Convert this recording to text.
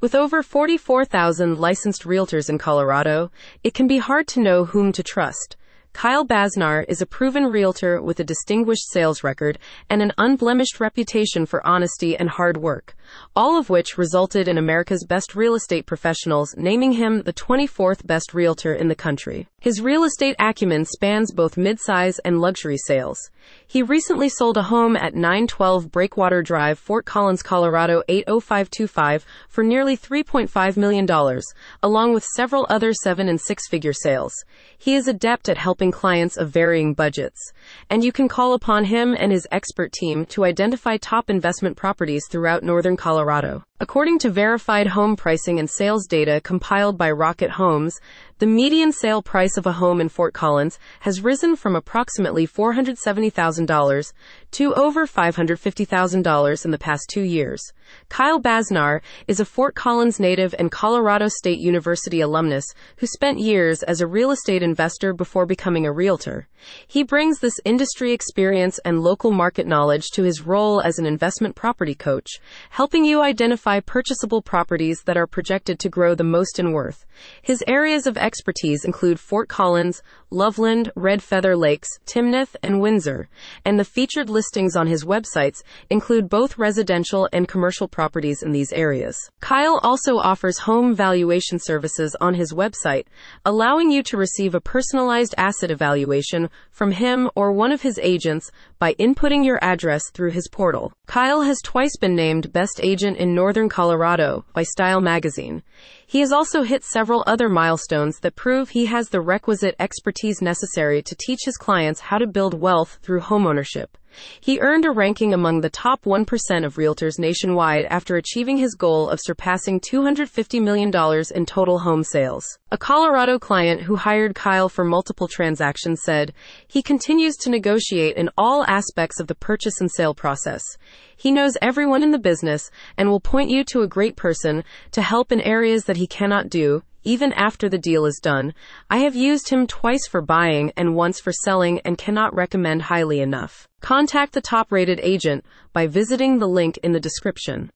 With over 44,000 licensed realtors in Colorado, it can be hard to know whom to trust. Kyle Basnar is a proven realtor with a distinguished sales record and an unblemished reputation for honesty and hard work, all of which resulted in America's best real estate professionals naming him the 24th best realtor in the country. His real estate acumen spans both midsize and luxury sales. He recently sold a home at 912 Breakwater Drive, Fort Collins, Colorado 80525 for nearly $3.5 million, along with several other seven and six figure sales. He is adept at helping clients of varying budgets, and you can call upon him and his expert team to identify top investment properties throughout northern Colorado. According to verified home pricing and sales data compiled by Rocket Homes, the median sale price of a home in Fort Collins has risen from approximately $470,000 to over $550,000 in the past two years. Kyle Basnar is a Fort Collins native and Colorado State University alumnus who spent years as a real estate investor before becoming a realtor. He brings this industry experience and local market knowledge to his role as an investment property coach, helping you identify purchasable properties that are projected to grow the most in worth. His areas of expertise include Fort Collins, Loveland, Red Feather Lakes, Timnath, and Windsor, and the featured listings on his websites include both residential and commercial properties in these areas. Kyle also offers home valuation services on his website, allowing you to receive a personalized asset evaluation from him or one of his agents by inputting your address through his portal. Kyle has twice been named Best Agent in Northern Colorado by Style Magazine. He has also hit several other milestones that prove he has the requisite expertise necessary to teach his clients how to build wealth through homeownership. He earned a ranking among the top 1% of realtors nationwide after achieving his goal of surpassing $250 million in total home sales. A Colorado client who hired Kyle for multiple transactions said, he continues to negotiate in all aspects of the purchase and sale process. He knows everyone in the business and will point you to a great person to help in areas that he cannot do, even after the deal is done. I have used him twice for buying and once for selling and cannot recommend highly enough. Contact the top rated agent by visiting the link in the description.